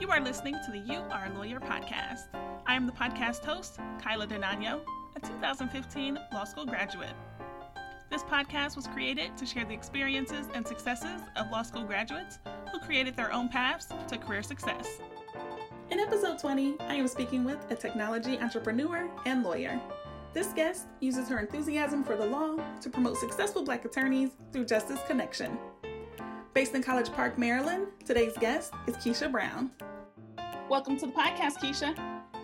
You are listening to the You Are a Lawyer podcast. I am the podcast host, Kyla Denano, a 2015 law school graduate. This podcast was created to share the experiences and successes of law school graduates who created their own paths to career success. In episode 20, I am speaking with a technology entrepreneur and lawyer. This guest uses her enthusiasm for the law to promote successful black attorneys through Justice Connection. Based in College Park, Maryland, today's guest is Keisha Brown. Welcome to the podcast, Keisha.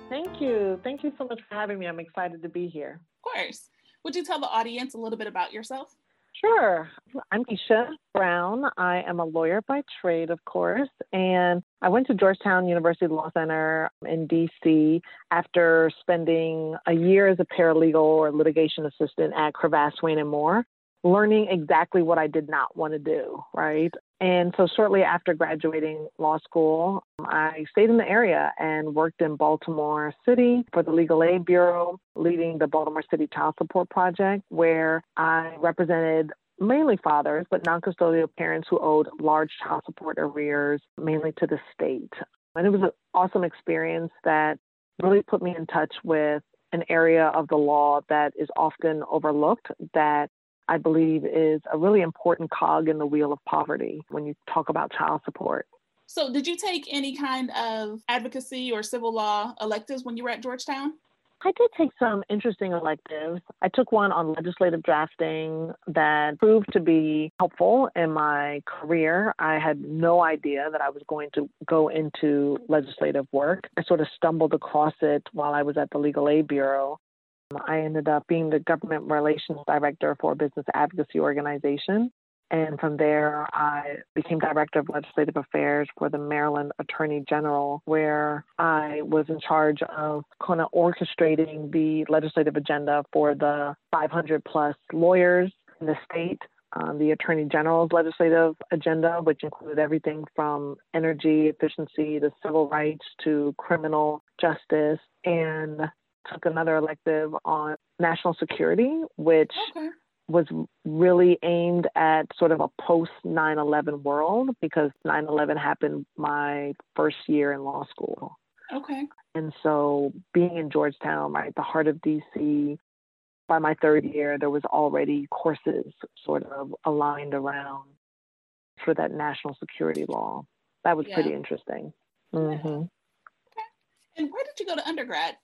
Thank you. Thank you so much for having me. I'm excited to be here. Of course. Would you tell the audience a little bit about yourself? Sure. I'm Keisha Brown. I am a lawyer by trade, of course, and I went to Georgetown University Law Center in DC after spending a year as a paralegal or litigation assistant at Cravath Swaine and Moore learning exactly what I did not want to do, right? And so shortly after graduating law school, I stayed in the area and worked in Baltimore City for the Legal Aid Bureau, leading the Baltimore City Child Support Project, where I represented mainly fathers, but non custodial parents who owed large child support arrears, mainly to the state. And it was an awesome experience that really put me in touch with an area of the law that is often overlooked that I believe is a really important cog in the wheel of poverty when you talk about child support. So, did you take any kind of advocacy or civil law electives when you were at Georgetown? I did take some interesting electives. I took one on legislative drafting that proved to be helpful in my career. I had no idea that I was going to go into legislative work. I sort of stumbled across it while I was at the Legal Aid Bureau. I ended up being the government relations director for a business advocacy organization. And from there, I became director of legislative affairs for the Maryland Attorney General, where I was in charge of kind of orchestrating the legislative agenda for the 500 plus lawyers in the state. Um, the Attorney General's legislative agenda, which included everything from energy efficiency to civil rights to criminal justice. And took another elective on national security, which okay. was really aimed at sort of a post 9 11 world because 9 11 happened my first year in law school. Okay. And so being in Georgetown, right, the heart of DC, by my third year, there was already courses sort of aligned around for that national security law. That was yeah. pretty interesting. Mm-hmm. Okay. And where did you go to undergrad?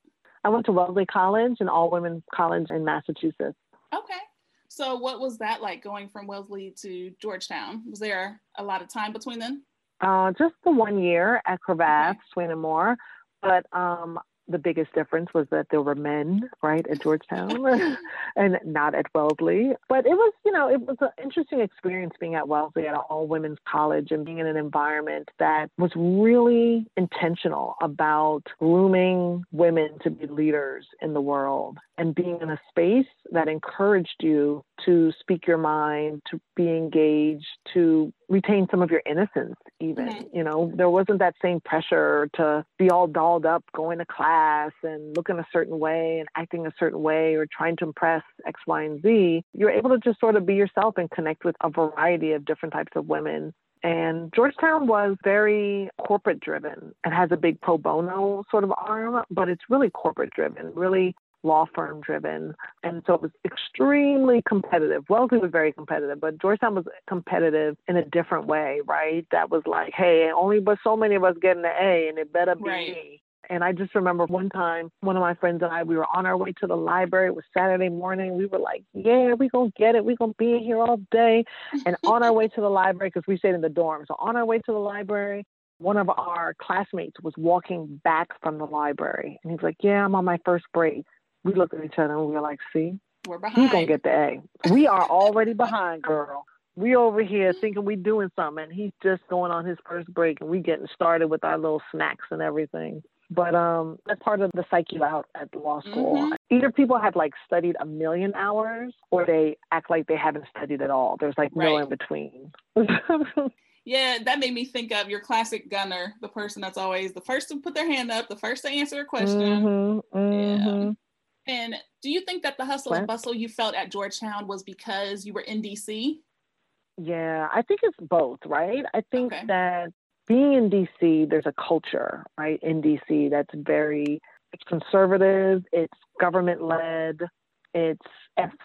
I went to Wellesley College, an all women college in Massachusetts. Okay. So, what was that like going from Wellesley to Georgetown? Was there a lot of time between them? Uh, just the one year at Cravath, okay. And Moore. But um, the biggest difference was that there were men, right, at Georgetown and not at Wellesley. But it was, you know, it was an interesting experience being at Wellesley at an all women's college and being in an environment that was really intentional about grooming women to be leaders in the world and being in a space that encouraged you to speak your mind, to be engaged, to retain some of your innocence, even. Mm-hmm. You know, there wasn't that same pressure to be all dolled up, going to class and looking a certain way and acting a certain way or trying to impress X, Y, and Z. You're able to just sort of be yourself and connect with a variety of different types of women and Georgetown was very corporate driven. It has a big pro bono sort of arm, but it's really corporate driven, really law firm driven. And so it was extremely competitive. Wellesley was very competitive, but Georgetown was competitive in a different way, right? That was like, hey, only but so many of us get an A and it better be right. me. And I just remember one time, one of my friends and I, we were on our way to the library. It was Saturday morning. We were like, yeah, we going to get it. we going to be here all day. And on our way to the library, because we stayed in the dorm. So on our way to the library, one of our classmates was walking back from the library. And he's like, yeah, I'm on my first break we look at each other and we're like, see, we're behind. He's gonna get the A. We are already behind, girl. We over here thinking we doing something. And he's just going on his first break and we getting started with our little snacks and everything. But um, that's part of the psyche out at law school. Mm-hmm. Either people have like studied a million hours or they act like they haven't studied at all. There's like right. no in between. yeah, that made me think of your classic gunner, the person that's always the first to put their hand up, the first to answer a question. Mm-hmm, mm-hmm. Yeah. And do you think that the hustle and bustle you felt at Georgetown was because you were in DC? Yeah, I think it's both, right? I think okay. that being in DC, there's a culture, right, in DC that's very it's conservative, it's government led, it's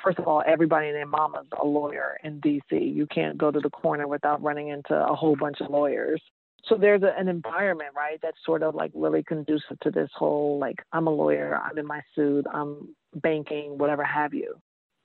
first of all, everybody and their mama's a lawyer in DC. You can't go to the corner without running into a whole bunch of lawyers. So there's a, an environment, right, that's sort of like really conducive to this whole like I'm a lawyer, I'm in my suit, I'm banking, whatever have you.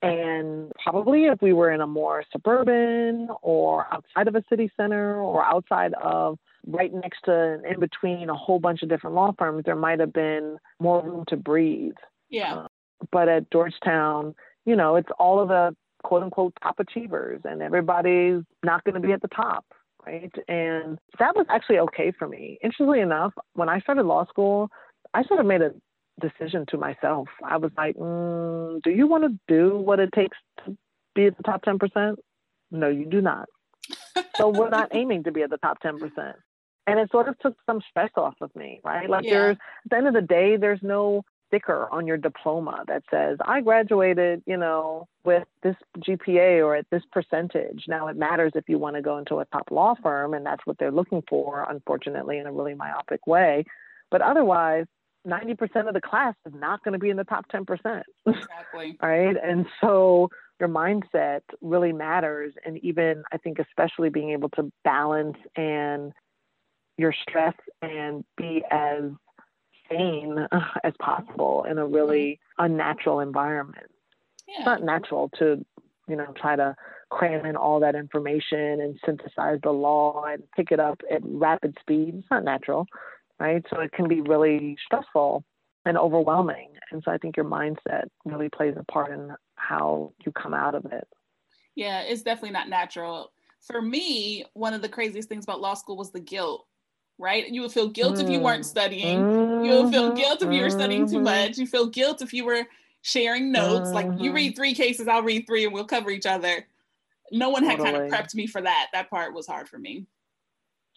And probably if we were in a more suburban or outside of a city center or outside of right next to and in between a whole bunch of different law firms, there might have been more room to breathe. Yeah. Uh, but at Georgetown, you know, it's all of the quote unquote top achievers and everybody's not going to be at the top. Right. And that was actually okay for me. Interestingly enough, when I started law school, I sort of made a decision to myself. I was like, mm, do you want to do what it takes to be at the top 10%? No, you do not. so we're not aiming to be at the top 10%. And it sort of took some stress off of me, right? Like yeah. there's, at the end of the day, there's no sticker on your diploma that says, I graduated, you know, with this GPA or at this percentage. Now it matters if you want to go into a top law firm, and that's what they're looking for, unfortunately, in a really myopic way. But otherwise, 90% of the class is not going to be in the top 10%. Exactly. right. And so your mindset really matters. And even, I think, especially being able to balance and your stress and be as sane uh, as possible in a really unnatural environment. Yeah. It's not natural to, you know, try to cram in all that information and synthesize the law and pick it up at rapid speed. It's not natural, right? So it can be really stressful and overwhelming. And so I think your mindset really plays a part in how you come out of it. Yeah, it's definitely not natural. For me, one of the craziest things about law school was the guilt right? You would feel guilt if you weren't mm. studying. You would feel mm-hmm. guilt if you were studying too mm-hmm. much. You feel guilt if you were sharing notes. Like you read mm-hmm. three cases, I'll read three, and we'll cover each other. No one had totally. kind of prepped me for that. That part was hard for me.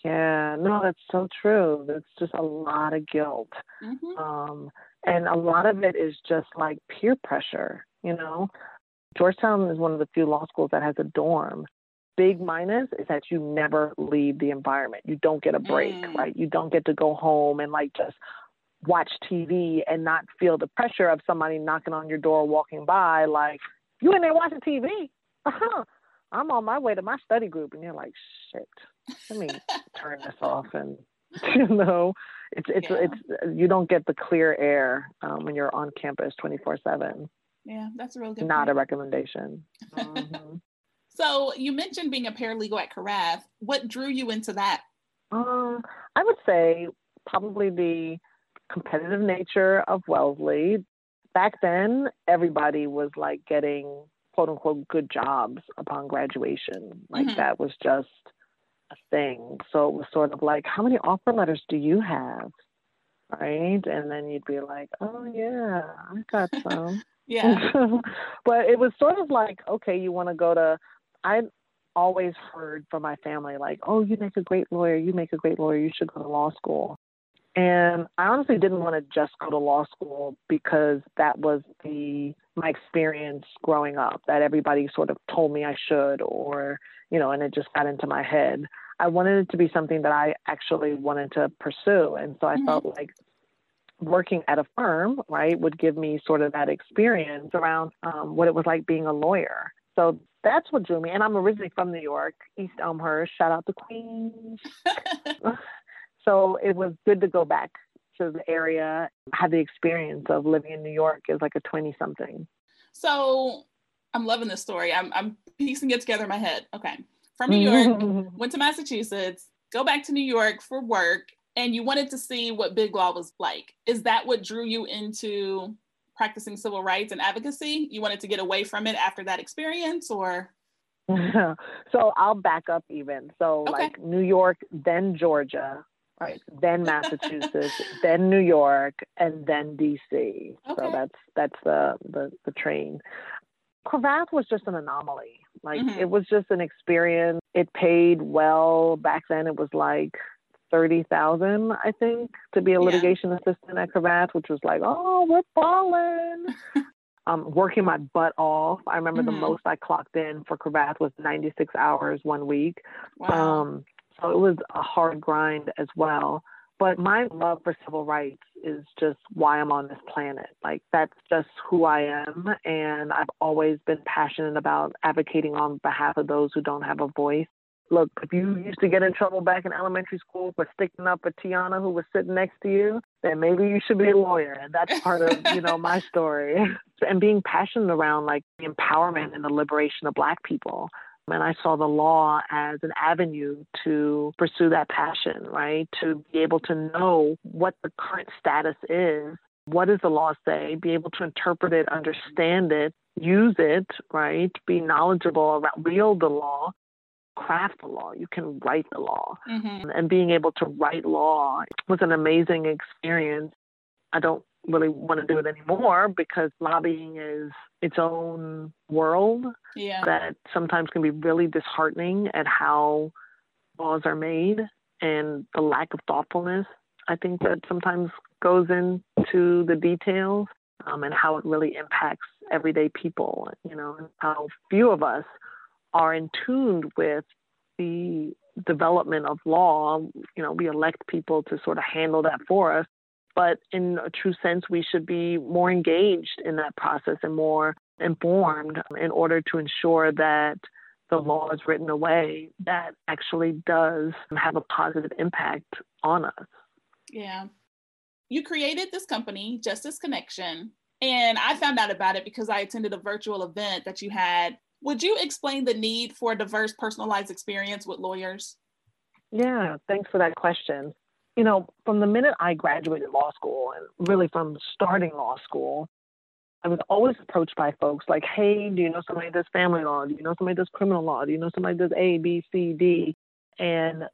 Yeah, no, that's so true. That's just a lot of guilt. Mm-hmm. Um, and a lot of it is just like peer pressure, you know. Georgetown is one of the few law schools that has a dorm big minus is that you never leave the environment. You don't get a break, mm. right? You don't get to go home and like just watch TV and not feel the pressure of somebody knocking on your door, walking by, like, you in there watching TV? Uh-huh. I'm on my way to my study group. And you're like, shit, let me turn this off. And, you know, it's, it's, yeah. it's, you don't get the clear air um, when you're on campus 24 7. Yeah, that's a real good Not point. a recommendation. Mm-hmm. So you mentioned being a paralegal at Cravath. What drew you into that? Um, I would say probably the competitive nature of Wellesley. Back then, everybody was like getting quote unquote good jobs upon graduation. Like mm-hmm. that was just a thing. So it was sort of like, how many offer letters do you have? Right. And then you'd be like, oh, yeah, I got some. yeah. but it was sort of like, okay, you want to go to I always heard from my family like, "Oh, you make a great lawyer. You make a great lawyer. You should go to law school." And I honestly didn't want to just go to law school because that was the my experience growing up that everybody sort of told me I should or, you know, and it just got into my head. I wanted it to be something that I actually wanted to pursue. And so I mm-hmm. felt like working at a firm, right, would give me sort of that experience around um, what it was like being a lawyer. So that's what drew me. And I'm originally from New York, East Elmhurst. Shout out to Queens. so it was good to go back to the area, have the experience of living in New York as like a 20 something. So I'm loving this story. I'm, I'm piecing it together in my head. Okay. From New York, went to Massachusetts, go back to New York for work, and you wanted to see what big law was like. Is that what drew you into practicing civil rights and advocacy? You wanted to get away from it after that experience or? so I'll back up even. So okay. like New York, then Georgia, right? Then Massachusetts, then New York, and then DC. Okay. So that's that's the, the the train. Cravath was just an anomaly. Like mm-hmm. it was just an experience. It paid well. Back then it was like thirty thousand, I think, to be a yeah. litigation assistant at Cravath, which was like, oh, we're falling. um, working my butt off. I remember mm-hmm. the most I clocked in for Cravath was ninety six hours one week. Wow. Um, So it was a hard grind as well. But my love for civil rights is just why I'm on this planet. Like, that's just who I am. And I've always been passionate about advocating on behalf of those who don't have a voice. Look, if you used to get in trouble back in elementary school for sticking up for Tiana, who was sitting next to you, then maybe you should be a lawyer. And that's part of, you know, my story. and being passionate around like the empowerment and the liberation of Black people. And I saw the law as an avenue to pursue that passion, right? To be able to know what the current status is. What does the law say? Be able to interpret it, understand it, use it, right? Be knowledgeable about, wield the law, craft the law. You can write the law. Mm-hmm. And being able to write law was an amazing experience. I don't really want to do it anymore because lobbying is its own world yeah. that sometimes can be really disheartening at how laws are made and the lack of thoughtfulness. I think that sometimes goes into the details um, and how it really impacts everyday people, you know, and how few of us are in tune with the development of law. You know, we elect people to sort of handle that for us but in a true sense, we should be more engaged in that process and more informed in order to ensure that the law is written a way that actually does have a positive impact on us. Yeah. You created this company, Justice Connection, and I found out about it because I attended a virtual event that you had. Would you explain the need for a diverse personalized experience with lawyers? Yeah, thanks for that question you know, from the minute I graduated law school and really from starting law school, I was always approached by folks like, hey, do you know somebody that does family law? Do you know somebody that does criminal law? Do you know somebody that does A, B, C, D? And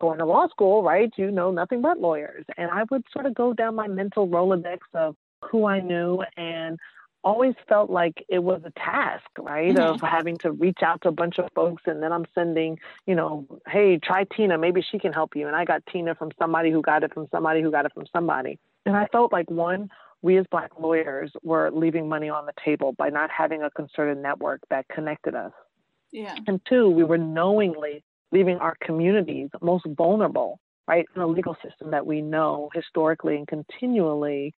going to law school, right, you know nothing but lawyers. And I would sort of go down my mental Rolodex of who I knew and always felt like it was a task, right? Mm-hmm. Of having to reach out to a bunch of folks and then I'm sending, you know, hey, try Tina, maybe she can help you. And I got Tina from somebody who got it from somebody who got it from somebody. And I felt like one, we as Black lawyers were leaving money on the table by not having a concerted network that connected us. Yeah. And two, we were knowingly leaving our communities most vulnerable, right, in a legal system that we know historically and continually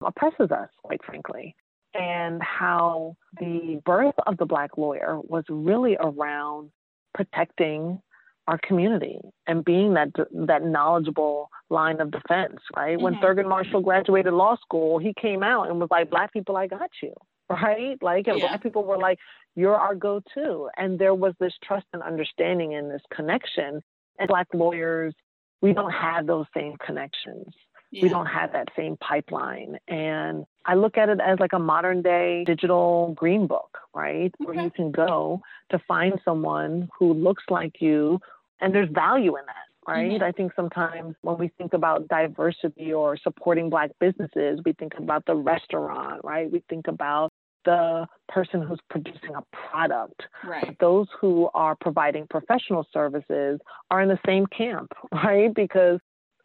oppresses us, quite frankly and how the birth of the Black lawyer was really around protecting our community and being that that knowledgeable line of defense, right? Mm-hmm. When Thurgood Marshall graduated law school, he came out and was like, "Black people, I got you," right? Like, and yeah. Black people were like, "You're our go-to," and there was this trust and understanding and this connection. And Black lawyers, we don't have those same connections. Yeah. We don't have that same pipeline. And I look at it as like a modern day digital green book, right? Okay. Where you can go to find someone who looks like you and there's value in that right? Mm-hmm. I think sometimes when we think about diversity or supporting Black businesses, we think about the restaurant, right? We think about the person who's producing a product. Right. Those who are providing professional services are in the same camp, right? Because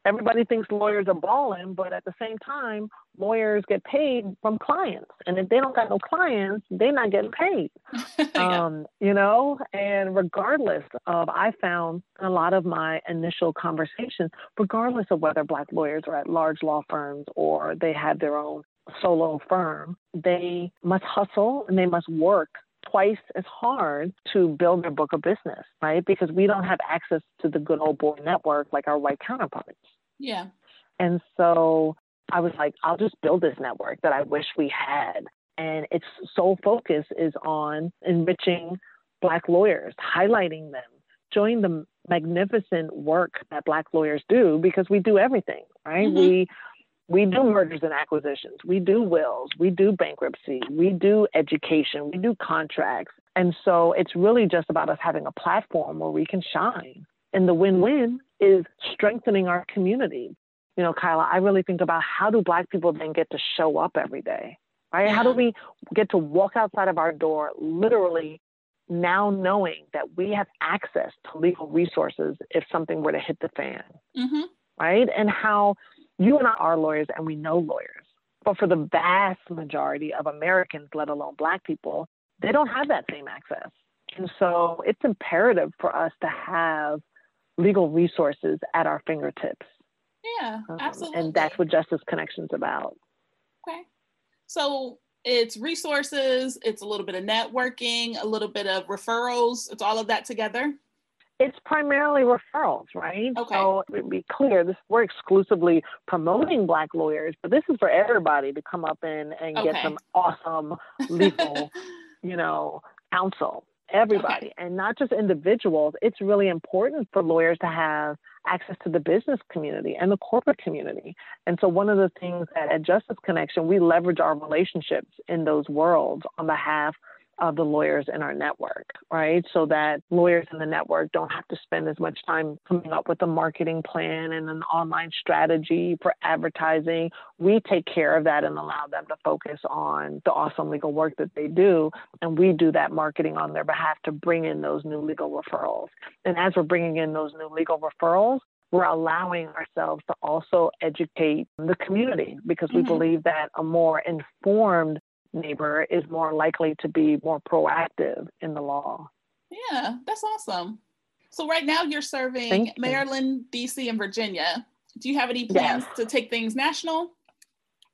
everybody thinks lawyers are balling, but at the same time, lawyers get paid from clients. And if they don't got no clients, they're not getting paid. yeah. um, you know, and regardless of, I found a lot of my initial conversations, regardless of whether Black lawyers are at large law firms or they have their own solo firm, they must hustle and they must work twice as hard to build their book of business, right? Because we don't have access to the good old boy network like our white counterparts. Yeah. And so I was like, I'll just build this network that I wish we had. And its sole focus is on enriching Black lawyers, highlighting them, showing the magnificent work that Black lawyers do because we do everything, right? Mm-hmm. We we do mergers and acquisitions, we do wills, we do bankruptcy, we do education, we do contracts. And so it's really just about us having a platform where we can shine. And the win win is strengthening our community. You know, Kyla, I really think about how do Black people then get to show up every day, right? Yeah. How do we get to walk outside of our door literally now knowing that we have access to legal resources if something were to hit the fan, mm-hmm. right? And how you and I are lawyers and we know lawyers. But for the vast majority of Americans, let alone Black people, they don't have that same access. And so it's imperative for us to have legal resources at our fingertips. Yeah, um, absolutely. And that's what Justice Connections about. Okay. So it's resources, it's a little bit of networking, a little bit of referrals, it's all of that together. It's primarily referrals, right? Okay. So be clear, this we're exclusively promoting Black lawyers, but this is for everybody to come up in and okay. get some awesome legal, you know, counsel everybody okay. and not just individuals. It's really important for lawyers to have access to the business community and the corporate community. And so, one of the things that at Justice Connection, we leverage our relationships in those worlds on behalf of the lawyers in our network, right? So that lawyers in the network don't have to spend as much time coming up with a marketing plan and an online strategy for advertising. We take care of that and allow them to focus on the awesome legal work that they do. And we do that marketing on their behalf to bring in those new legal referrals. And as we're bringing in those new legal referrals, we're allowing ourselves to also educate the community because we mm-hmm. believe that a more informed neighbor is more likely to be more proactive in the law. Yeah, that's awesome. So right now you're serving Maryland, DC, and Virginia. Do you have any plans yes. to take things national?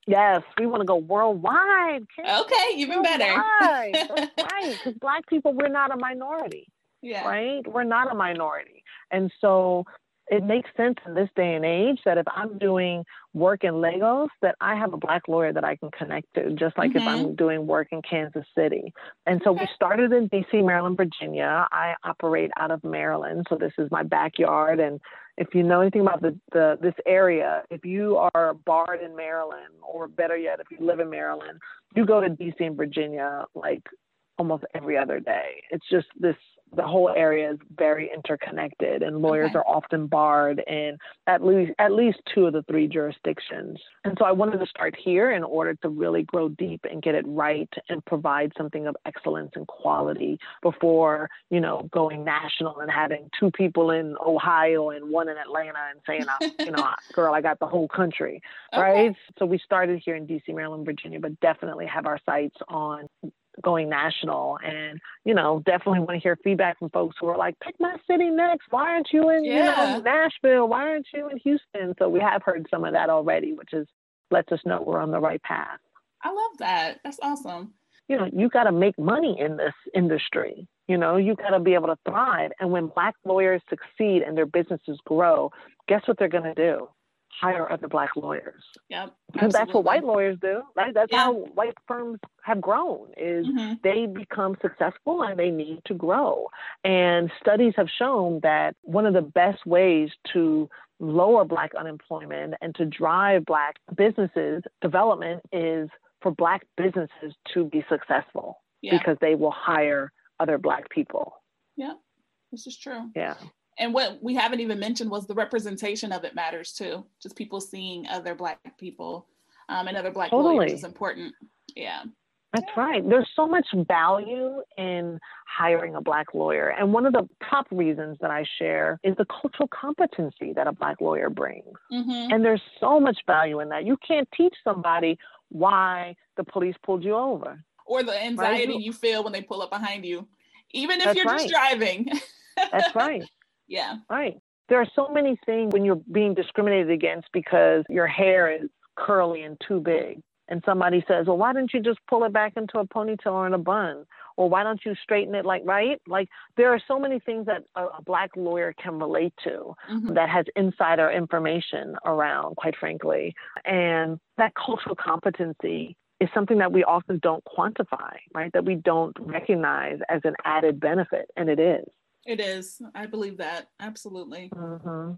Yes, we want to go worldwide. Okay, even worldwide. better. Right, because Black people, we're not a minority. Yeah. Right? We're not a minority. And so it makes sense in this day and age that if I'm doing work in Lagos, that I have a black lawyer that I can connect to, just like mm-hmm. if I'm doing work in Kansas City. And so we started in DC, Maryland, Virginia. I operate out of Maryland, so this is my backyard. And if you know anything about the, the this area, if you are barred in Maryland, or better yet, if you live in Maryland, you go to DC and Virginia like almost every other day. It's just this the whole area is very interconnected and lawyers okay. are often barred in at least at least two of the three jurisdictions. And so I wanted to start here in order to really grow deep and get it right and provide something of excellence and quality before, you know, going national and having two people in Ohio and one in Atlanta and saying, i you know, girl, I got the whole country. Okay. Right. So we started here in DC, Maryland, Virginia, but definitely have our sights on going national. And you know definitely want to hear feedback from folks who are like pick my city next. Why aren't you in yeah. you know nashville? Why aren't you in houston? So we have heard some of that already which is lets us know we're on the right path. I love that. That's awesome. You know you got to make money in this industry. You know you got to be able to thrive. And when black lawyers succeed and their businesses grow guess what they're going to do hire other black lawyers. Yep. Because that's what white lawyers do, right? That's yeah. how white firms have grown is mm-hmm. they become successful and they need to grow. And studies have shown that one of the best ways to lower black unemployment and to drive black businesses development is for black businesses to be successful yeah. because they will hire other black people. Yeah. This is true. Yeah and what we haven't even mentioned was the representation of it matters too. Just people seeing other Black people um, and other Black totally. lawyers is important. Yeah. That's right. There's so much value in hiring a Black lawyer. And one of the top reasons that I share is the cultural competency that a Black lawyer brings. Mm-hmm. And there's so much value in that. You can't teach somebody why the police pulled you over. Or the anxiety right? you feel when they pull up behind you, even if That's you're right. just driving. That's right. Yeah. Right. There are so many things when you're being discriminated against because your hair is curly and too big. And somebody says, well, why don't you just pull it back into a ponytail or in a bun? Or why don't you straighten it like, right? Like, there are so many things that a, a black lawyer can relate to mm-hmm. that has insider information around, quite frankly. And that cultural competency is something that we often don't quantify, right? That we don't recognize as an added benefit, and it is. It is. I believe that. Absolutely. Mm-hmm.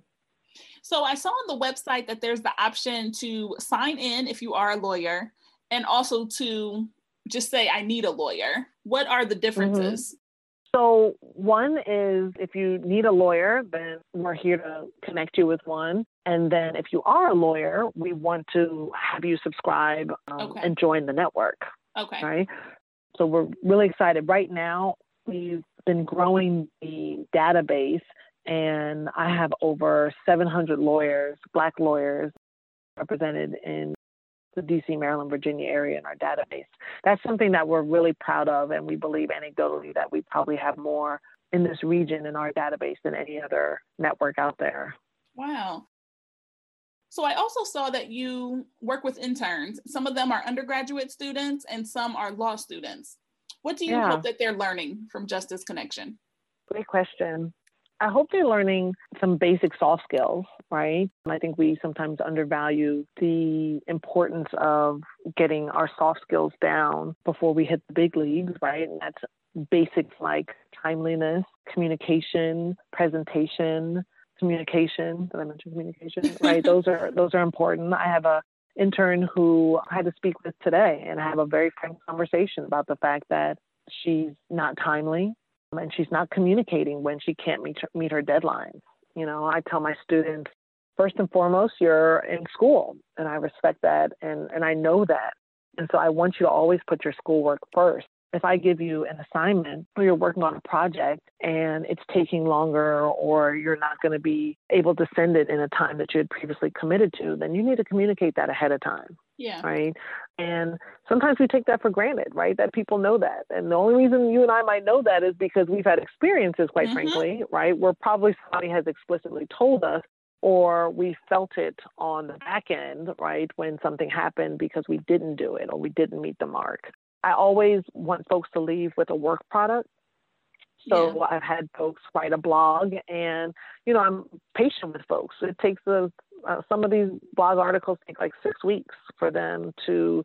So I saw on the website that there's the option to sign in if you are a lawyer and also to just say, I need a lawyer. What are the differences? Mm-hmm. So, one is if you need a lawyer, then we're here to connect you with one. And then if you are a lawyer, we want to have you subscribe um, okay. and join the network. Okay. Right. So, we're really excited. Right now, we've been growing the database, and I have over 700 lawyers, Black lawyers, represented in the DC, Maryland, Virginia area in our database. That's something that we're really proud of, and we believe anecdotally that we probably have more in this region in our database than any other network out there. Wow. So I also saw that you work with interns. Some of them are undergraduate students and some are law students. What do you yeah. hope that they're learning from Justice Connection? Great question. I hope they're learning some basic soft skills, right? I think we sometimes undervalue the importance of getting our soft skills down before we hit the big leagues, right? And that's basics like timeliness, communication, presentation, communication. Did I mention communication? right. those are those are important. I have a intern who I had to speak with today and have a very frank conversation about the fact that she's not timely and she's not communicating when she can't meet meet her deadlines. You know, I tell my students first and foremost you're in school and I respect that and and I know that. And so I want you to always put your schoolwork first if I give you an assignment or you're working on a project and it's taking longer or you're not going to be able to send it in a time that you had previously committed to, then you need to communicate that ahead of time. Yeah. Right. And sometimes we take that for granted, right? That people know that. And the only reason you and I might know that is because we've had experiences, quite mm-hmm. frankly, right? Where probably somebody has explicitly told us or we felt it on the back end, right, when something happened because we didn't do it or we didn't meet the mark. I always want folks to leave with a work product. So yeah. I've had folks write a blog, and you know I'm patient with folks. It takes a, uh, some of these blog articles take like six weeks for them to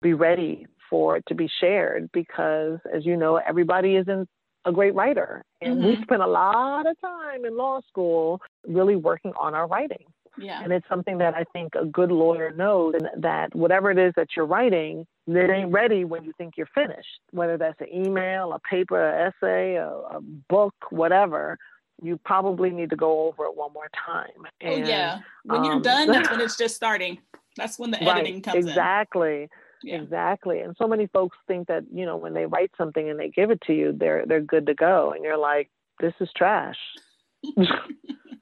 be ready for it to be shared because, as you know, everybody isn't a great writer, and mm-hmm. we spent a lot of time in law school really working on our writing. Yeah. And it's something that I think a good lawyer knows that whatever it is that you're writing, it ain't ready when you think you're finished, whether that's an email, a paper, an essay, a, a book, whatever. You probably need to go over it one more time. And, oh, yeah. When you're um, done, that's when it's just starting. That's when the editing right, comes exactly. in. Yeah. Exactly. And so many folks think that, you know, when they write something and they give it to you, they're they're good to go. And you're like, this is trash.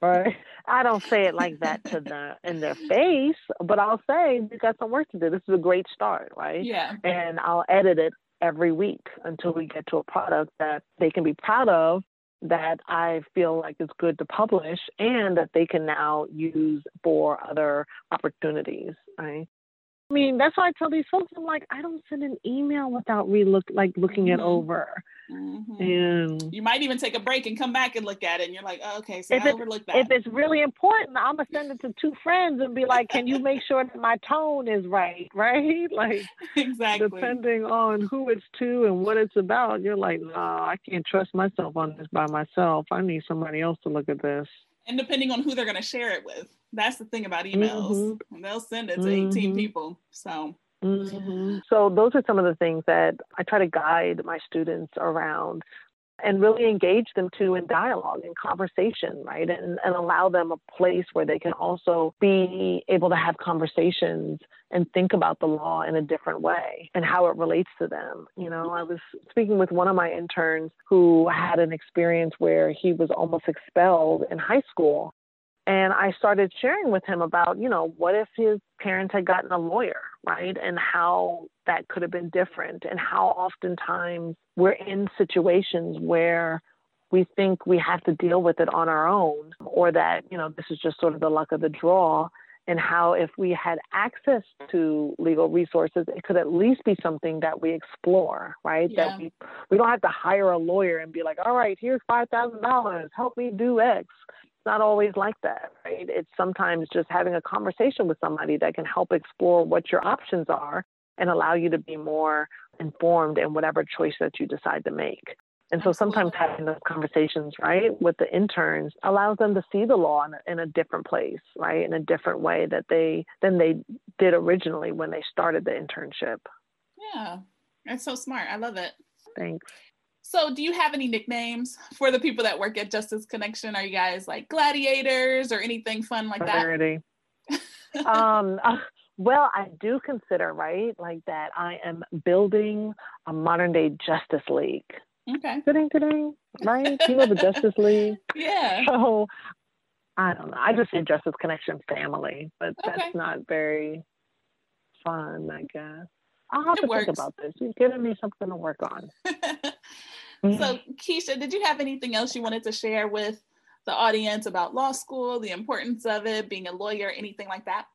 right? I don't say it like that to the in their face, but I'll say you got some work to do. This is a great start, right? Yeah. And I'll edit it every week until we get to a product that they can be proud of that I feel like is good to publish and that they can now use for other opportunities, right? I mean, that's why I tell these folks, I'm like, I don't send an email without relook like looking mm-hmm. it over. Mm-hmm. And you might even take a break and come back and look at it, and you're like, oh, okay, so if I overlooked that. If it's really important, I'm gonna send it to two friends and be like, can you make sure that my tone is right, right? Like, exactly. Depending on who it's to and what it's about, you're like, no, I can't trust myself on this by myself. I need somebody else to look at this. And depending on who they're gonna share it with that's the thing about emails. Mm-hmm. They'll send it to mm-hmm. 18 people. So mm-hmm. so those are some of the things that I try to guide my students around and really engage them to in dialogue and conversation, right? And, and allow them a place where they can also be able to have conversations and think about the law in a different way and how it relates to them. You know, I was speaking with one of my interns who had an experience where he was almost expelled in high school and I started sharing with him about, you know, what if his parents had gotten a lawyer, right? And how that could have been different, and how oftentimes we're in situations where we think we have to deal with it on our own, or that, you know, this is just sort of the luck of the draw. And how, if we had access to legal resources, it could at least be something that we explore, right? Yeah. That we, we don't have to hire a lawyer and be like, all right, here's $5,000, help me do X not always like that, right? It's sometimes just having a conversation with somebody that can help explore what your options are and allow you to be more informed in whatever choice that you decide to make. And so sometimes having those conversations, right, with the interns allows them to see the law in a, in a different place, right, in a different way that they than they did originally when they started the internship. Yeah, that's so smart. I love it. Thanks. So, do you have any nicknames for the people that work at Justice Connection? Are you guys like gladiators or anything fun like that? um, uh, well, I do consider, right, like that I am building a modern day Justice League. Okay. Today, today, right? You know the Justice League? Yeah. So, I don't know. I just say Justice Connection family, but okay. that's not very fun, I guess. I'll have it to works. think about this. You've given me something to work on. Mm-hmm. So, Keisha, did you have anything else you wanted to share with the audience about law school, the importance of it, being a lawyer, anything like that?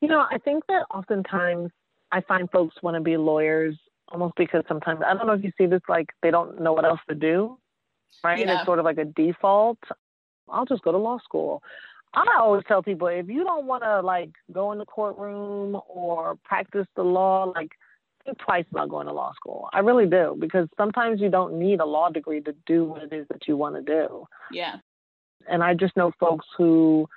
You know, I think that oftentimes I find folks want to be lawyers almost because sometimes I don't know if you see this like they don't know what else to do, right? Yeah. It's sort of like a default. I'll just go to law school. I always tell people if you don't want to like go in the courtroom or practice the law, like think twice about going to law school. I really do because sometimes you don't need a law degree to do what it is that you want to do. Yeah. And I just know folks who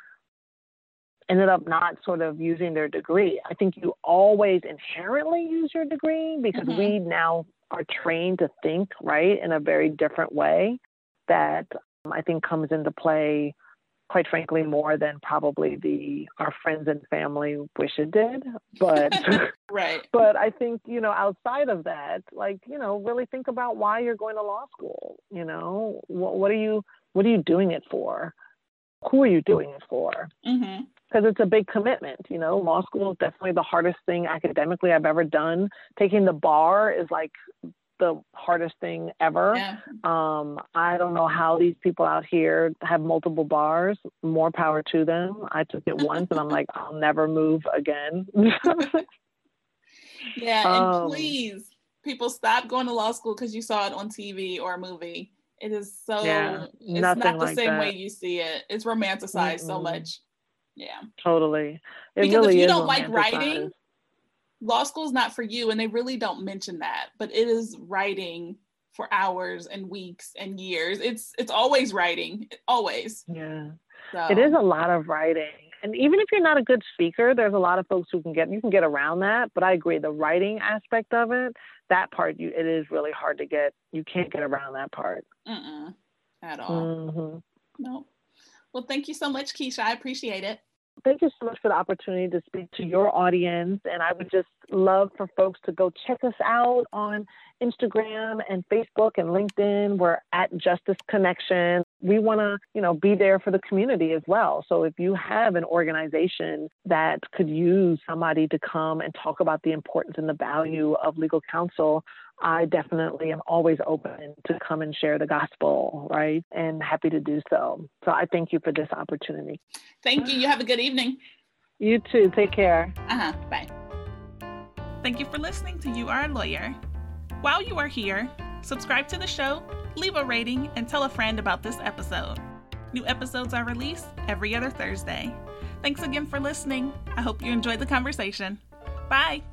ended up not sort of using their degree. I think you always inherently use your degree because mm-hmm. we now are trained to think, right, in a very different way that um, I think comes into play quite frankly more than probably the our friends and family wish it did but right. but i think you know outside of that like you know really think about why you're going to law school you know? What, what are you what are you doing it for? Who are you doing it for? Because mm-hmm. it's a big commitment you know? Law school is definitely the hardest thing academically i've ever done. Taking the bar is like the hardest thing ever. Yeah. Um, I don't know how these people out here have multiple bars. More power to them. I took it once and I'm like, I'll never move again. yeah, and um, please, people stop going to law school because you saw it on TV or a movie. It is so yeah, it's not the like same that. way you see it. It's romanticized mm so much. Yeah. Totally. It because really if you don't like writing, law school is not for you and they really don't mention that but it is writing for hours and weeks and years. It's it's always writing always. Yeah. So. it is a lot of writing. And even if you're not a good speaker there's a lot of folks who can get you can get around that but i agree the writing aspect of it that part you it is really hard to get you can't get around that part. Mm-mm, at all. Mm-hmm. no well thank you so much keisha. I appreciate it Thank you so much for the opportunity to speak to your audience. And I would just love for folks to go check us out on Instagram and Facebook and LinkedIn. We're at Justice Connection. We want to, you know, be there for the community as well. So if you have an organization that could use somebody to come and talk about the importance and the value of legal counsel, I definitely am always open to come and share the gospel, right? And happy to do so. So I thank you for this opportunity. Thank you. You have a good evening. You too. Take care. Uh huh. Bye. Thank you for listening to You Are a Lawyer. While you are here, subscribe to the show, leave a rating, and tell a friend about this episode. New episodes are released every other Thursday. Thanks again for listening. I hope you enjoyed the conversation. Bye.